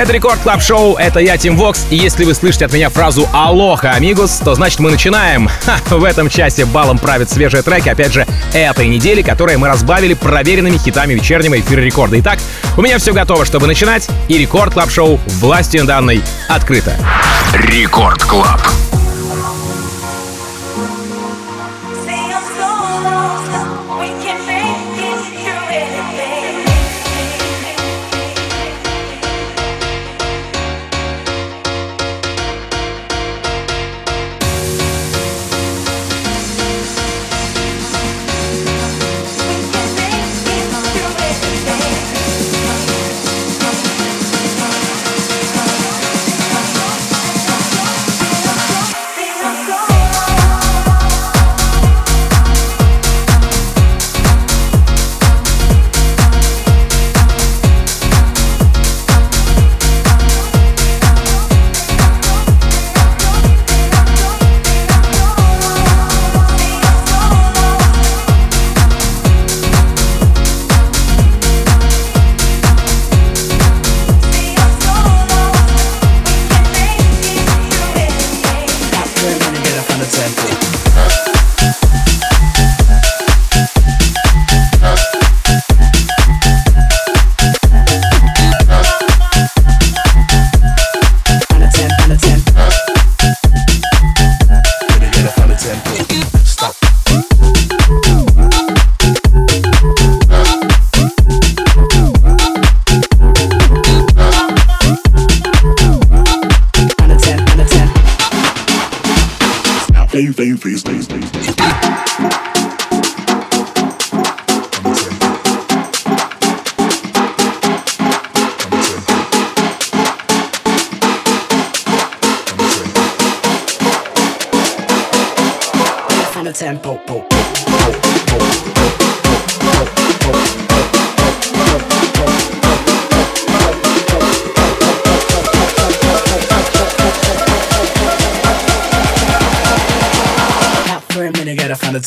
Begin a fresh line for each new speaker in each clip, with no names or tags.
Это Record Club Show, это я, Тим Вокс, и если вы слышите от меня фразу «Aloha, amigos», то значит мы начинаем. Ха, в этом часе балом правят свежие треки, опять же, этой недели, которые мы разбавили проверенными хитами вечернего эфира Рекорда. Итак, у меня все готово, чтобы начинать, и Record Club Show властью данной открыто.
Record Club.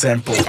example.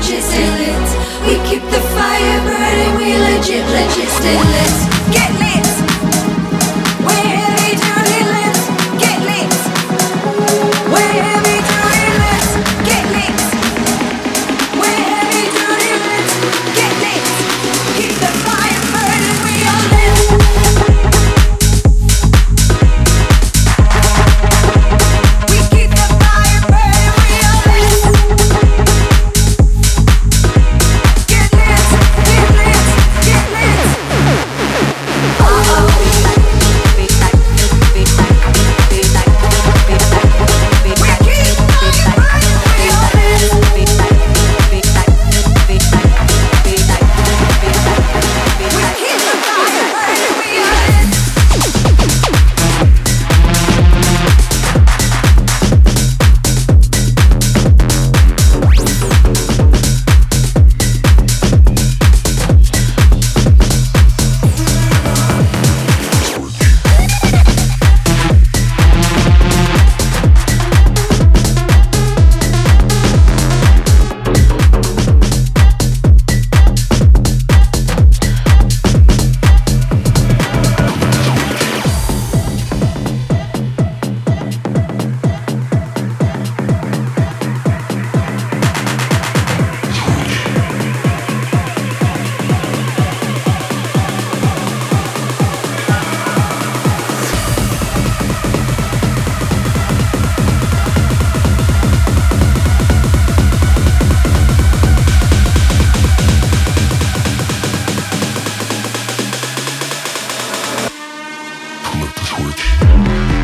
legit, stay lit. We keep the fire burning, we legit, legit, stay lit. switch.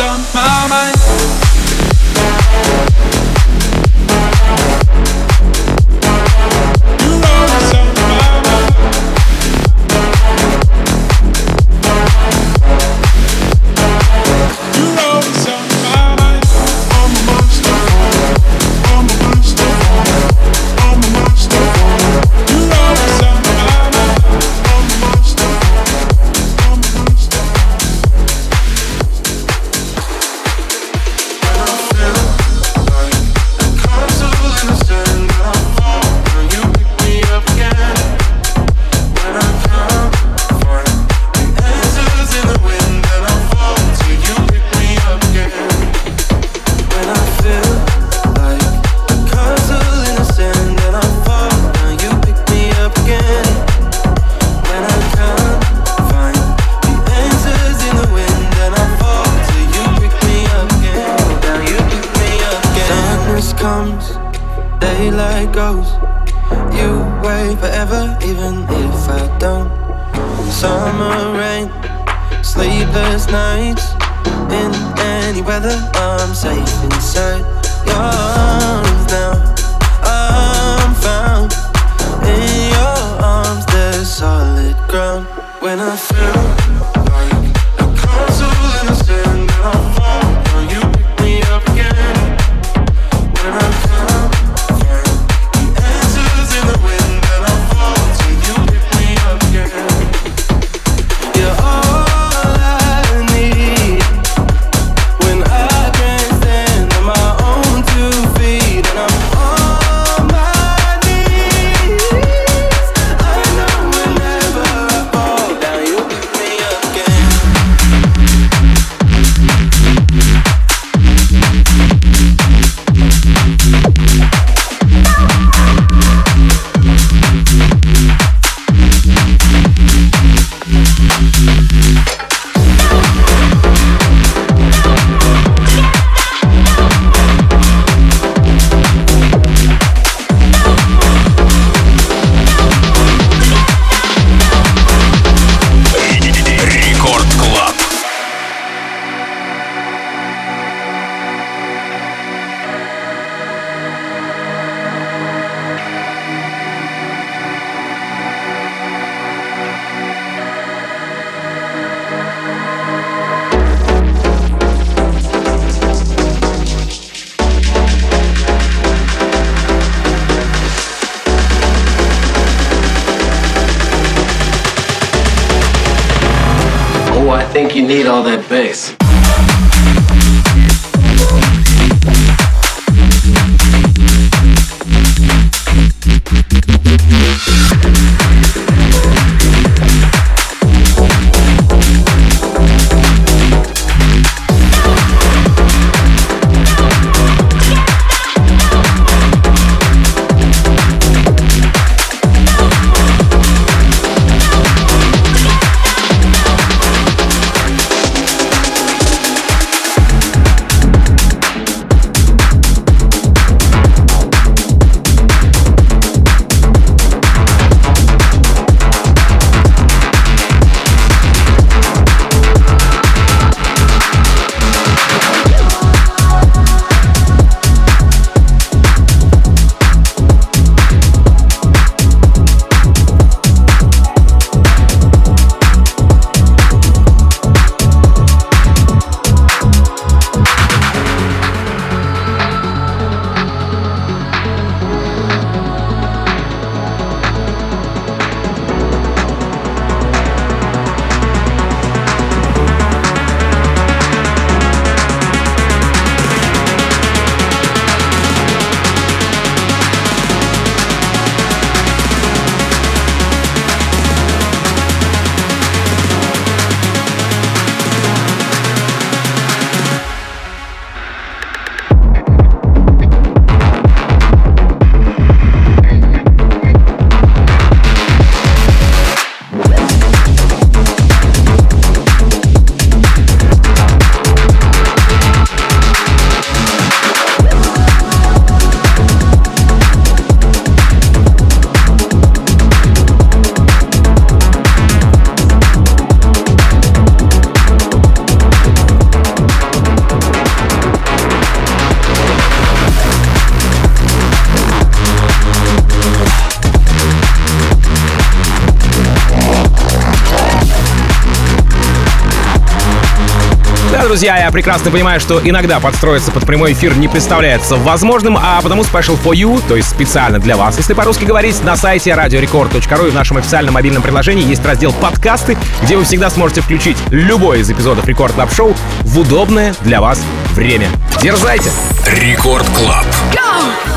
on my
mind друзья, я прекрасно понимаю, что иногда подстроиться под прямой эфир не представляется возможным, а потому Special for You, то есть специально для вас, если по-русски говорить, на сайте radiorecord.ru и в нашем официальном мобильном приложении есть раздел «Подкасты», где вы всегда сможете включить любой из эпизодов Record Club Show в удобное для вас время. Дерзайте!
Record Club.
You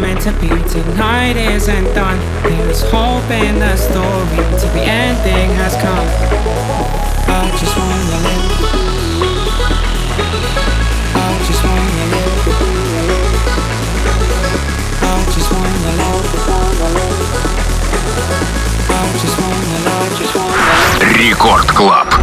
meant to be. Tonight isn't done. There is hope in the story the ending has come. I just wanna live. Рекорд Клаб.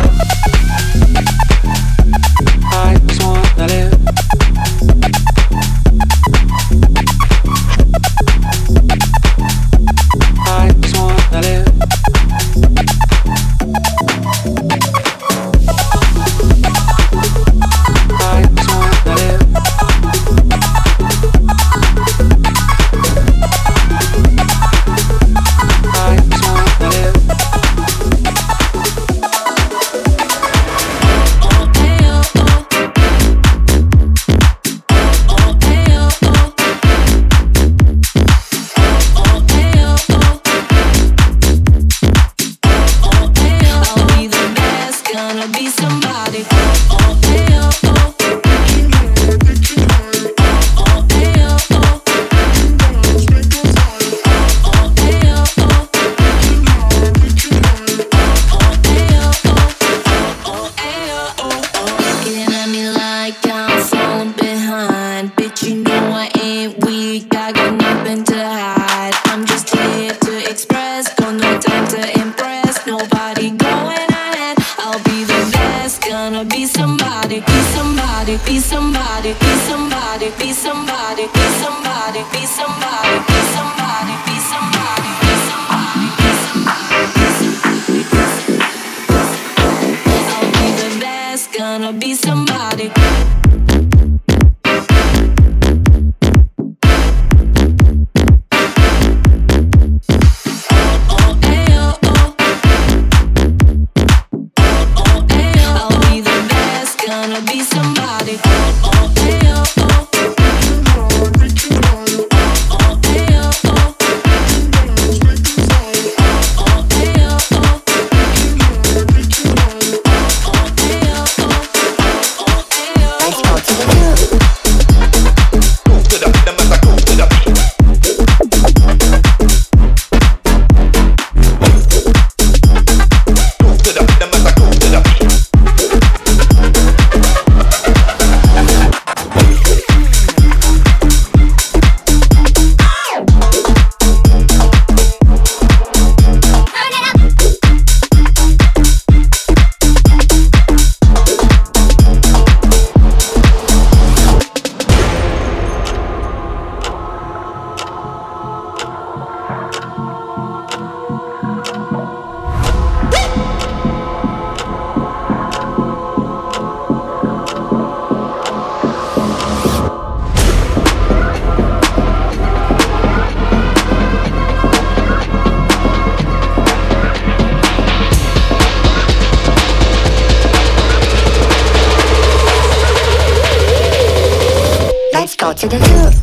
to the.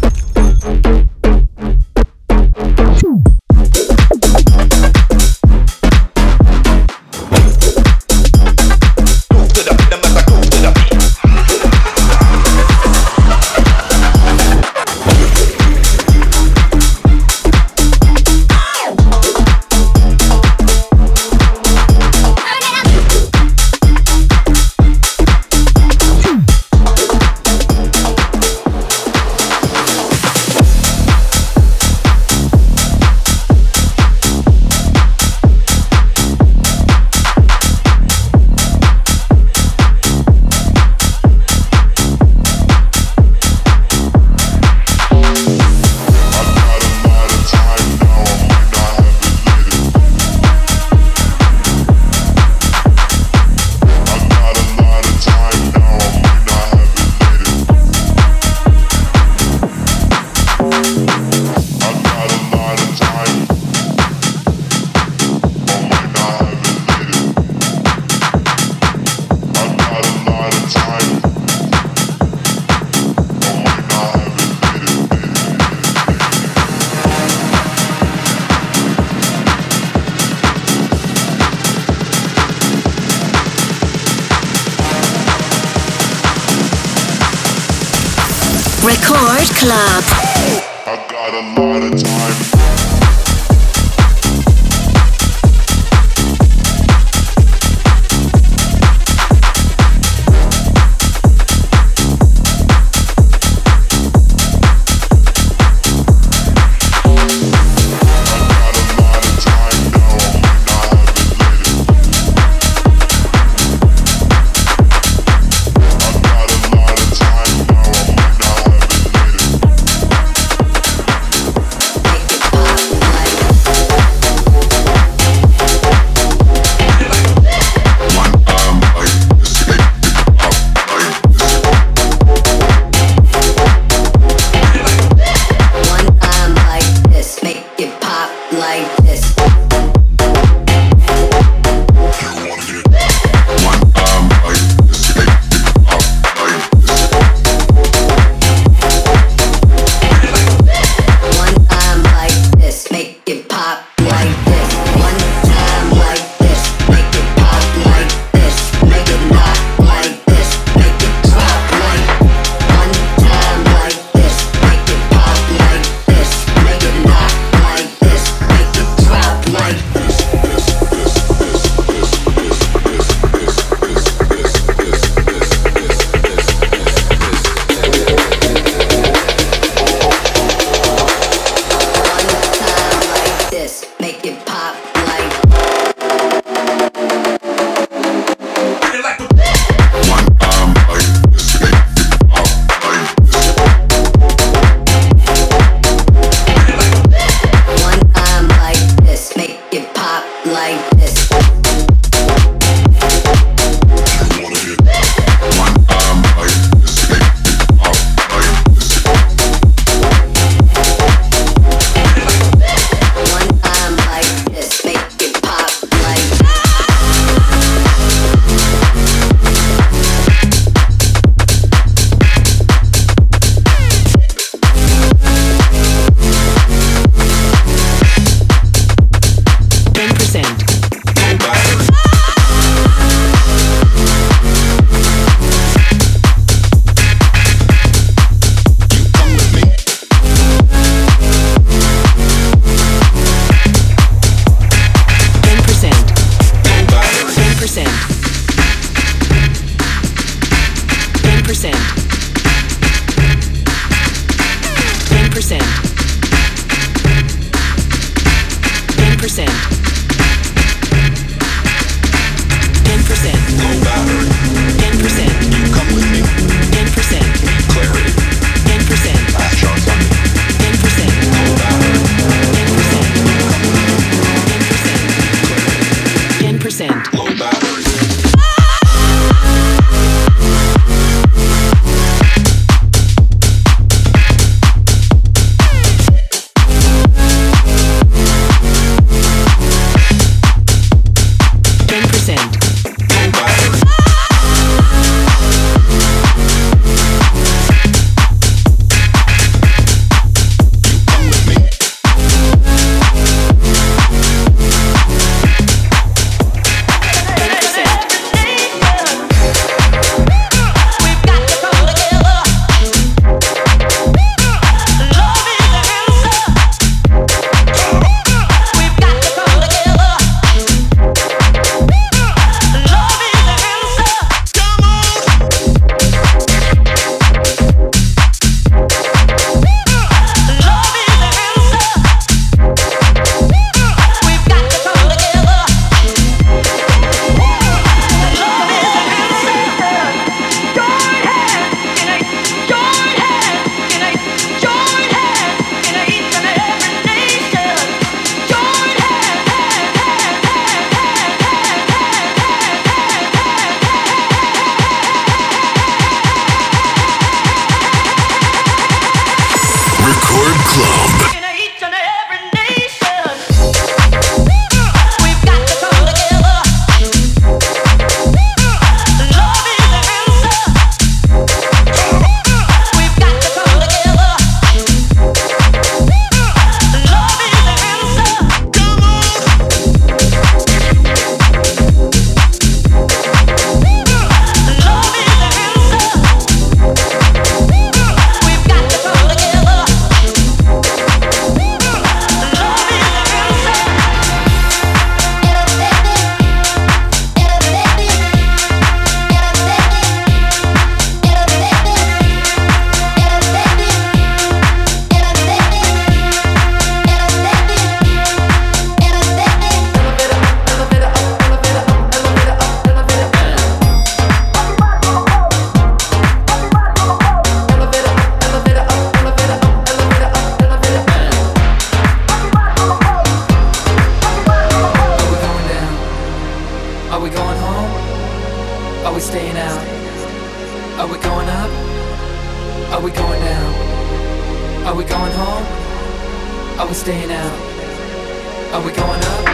up.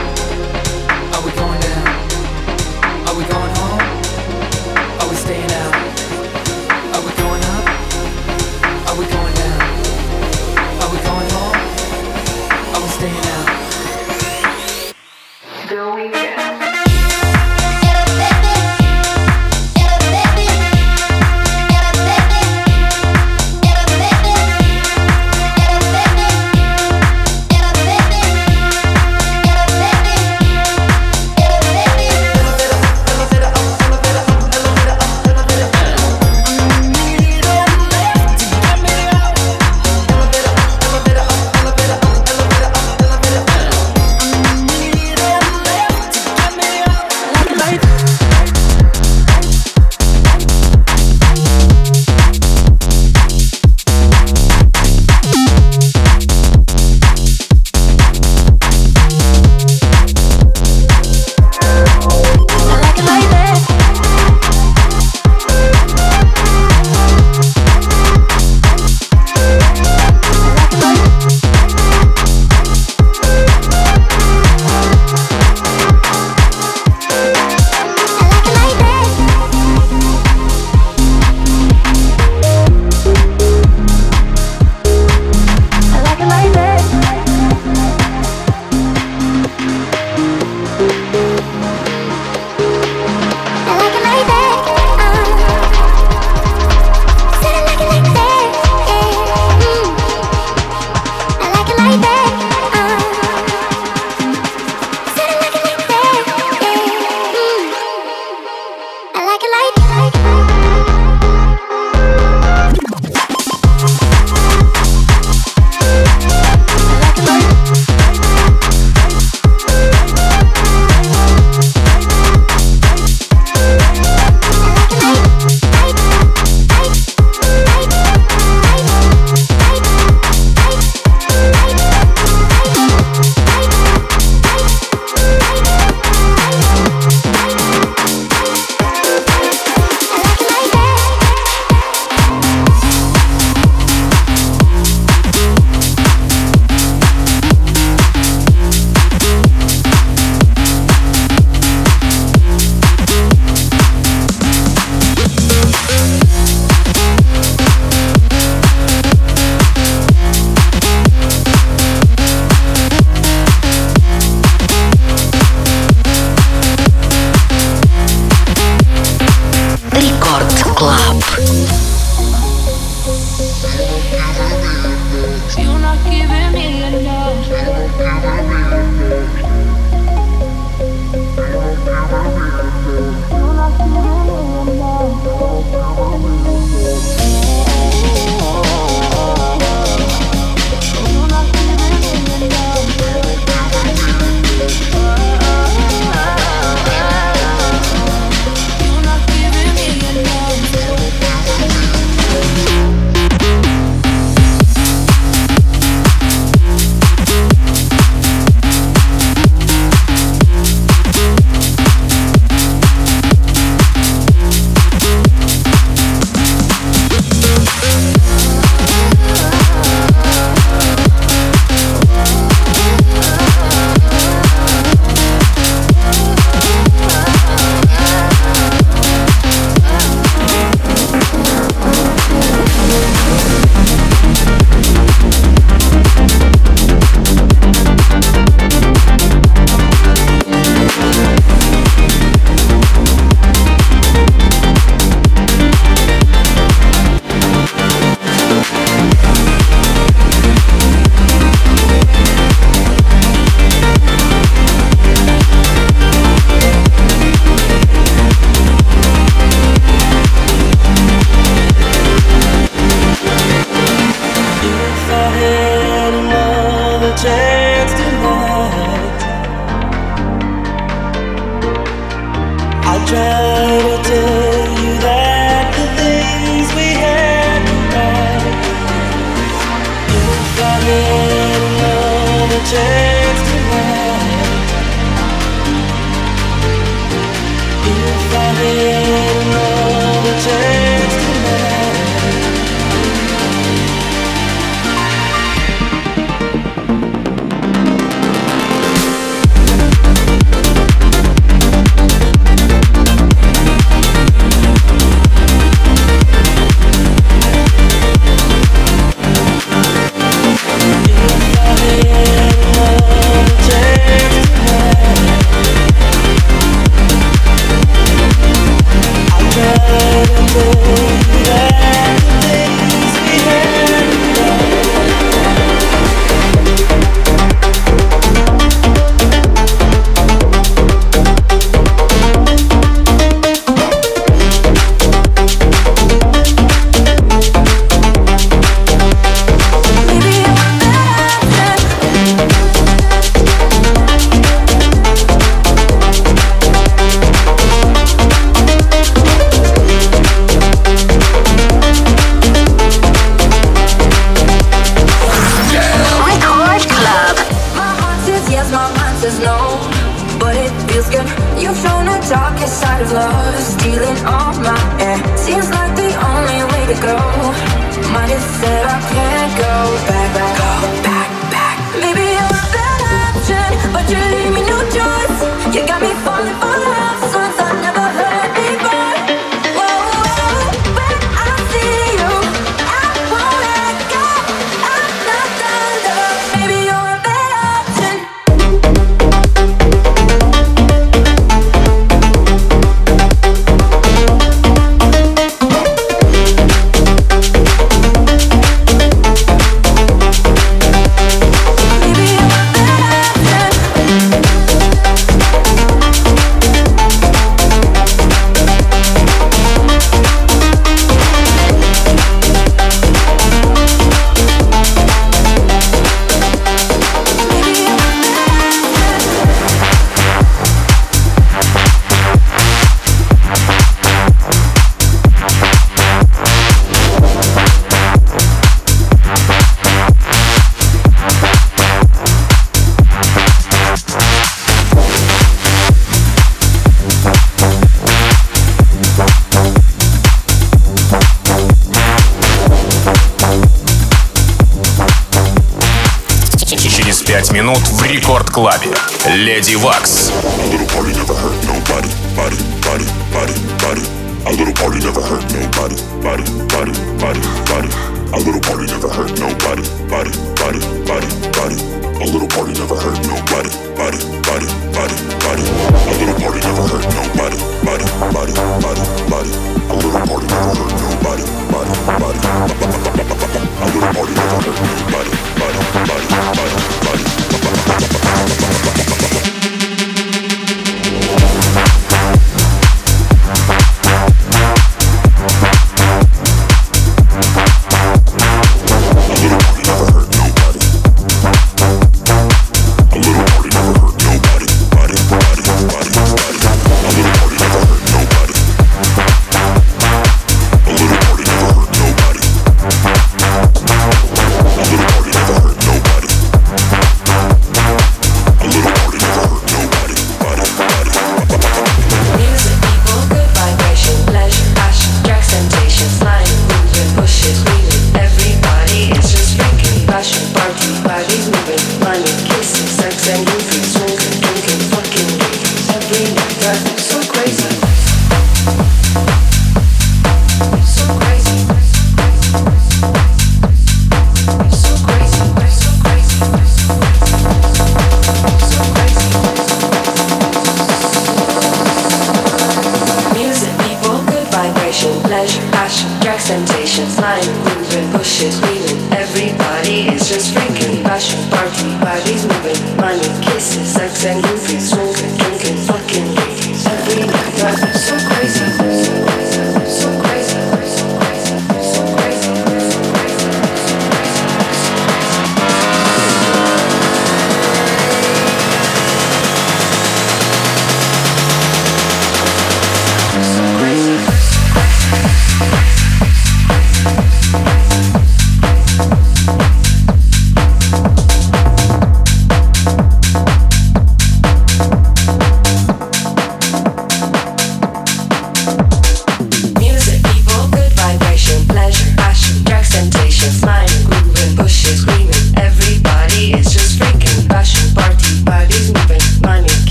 Рекорд-клабе. Леди Вакс.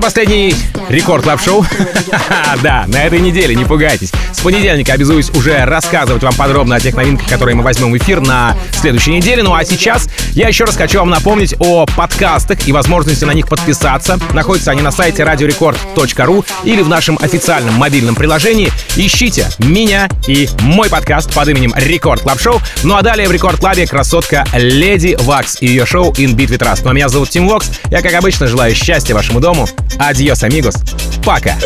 Последний Record Club Show Да, на этой неделе, не пугайтесь. С понедельника обязуюсь уже рассказывать вам подробно о тех новинках, которые мы возьмем в эфир на следующей неделе. Ну а сейчас я еще раз хочу вам напомнить о подкастах и возможности на них подписаться. Находятся они на сайте radiorecord.ru или в нашем официальном мобильном приложении. Ищите меня и мой подкаст под именем Record Club Show. Ну а далее в Record Club е красотка Lady Waks и ее шоу In Beat We Trust. Ну а меня зовут Тим Вокс. Я, как обычно, желаю счастья вашему дому. Адьос, амигос. Пока.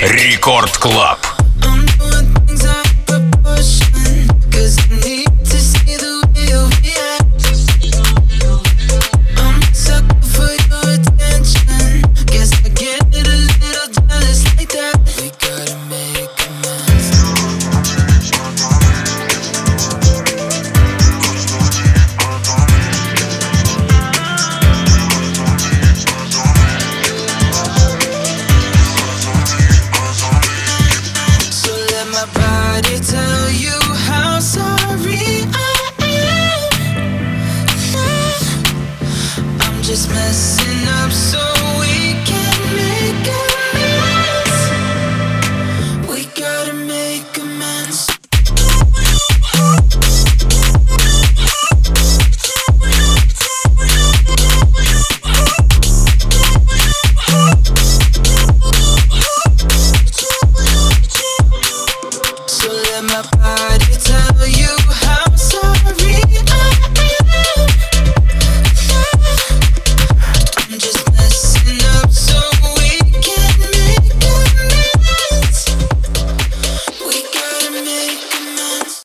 Рекорд Клаб.